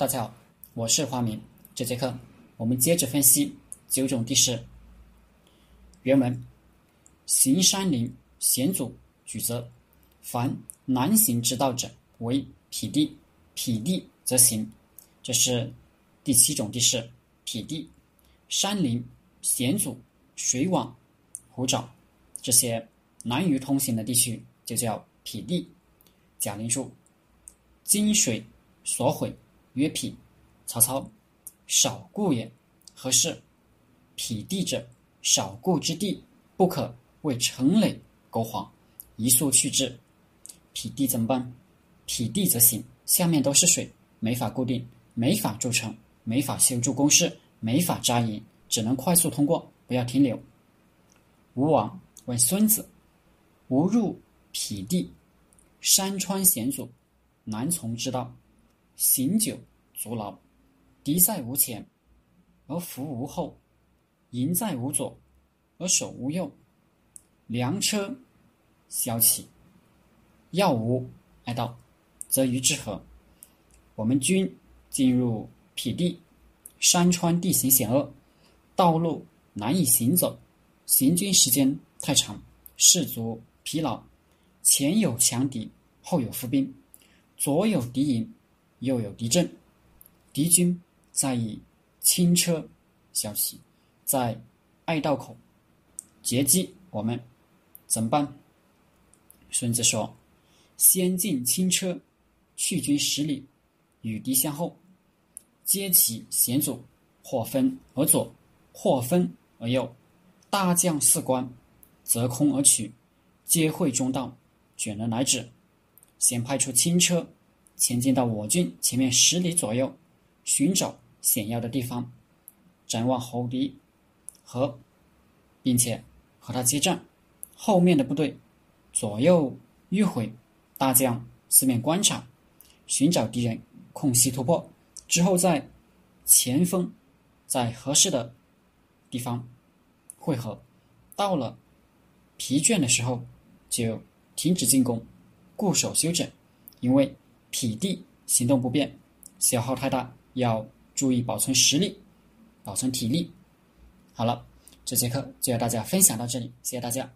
大家好，我是华明。这节课我们接着分析九种地势。原文：行山林，险阻，举则。凡难行之道者，为匹地。匹地则行。这是第七种地势，匹地。山林、险阻、水网、湖沼，这些难于通行的地区，就叫匹地。贾灵树：金水所毁。曰匹，曹操，少故也。何事？匹地者，少故之地，不可为城垒沟黄，一速去之。匹地怎么办？匹地则行，下面都是水，没法固定，没法筑城，没法修筑工事，没法扎营，只能快速通过，不要停留。吴王问孙子：吾入匹地，山川险阻，难从之道。行久足劳，敌在吾前，而伏无后；营在吾左，而守无右。粮车消起，药无哀道，则于之何？我们军进入僻地，山川地形险恶，道路难以行走，行军时间太长，士卒疲劳，前有强敌，后有伏兵，左有敌营。又有敌阵，敌军在以轻车小骑，在隘道口截击我们，怎么办？孙子说：“先进轻车，去军十里，与敌相后，皆其险阻，或分而左，或分而右，大将士官择空而取，皆会中道，卷人来止。先派出轻车。”前进到我军前面十里左右，寻找险要的地方，展望侯敌和，并且和他接战。后面的部队左右迂回，大将四面观察，寻找敌人空隙突破。之后在前锋在合适的地方汇合。到了疲倦的时候，就停止进攻，固守休整，因为。体地行动不便，消耗太大，要注意保存实力，保存体力。好了，这节课就和大家分享到这里，谢谢大家。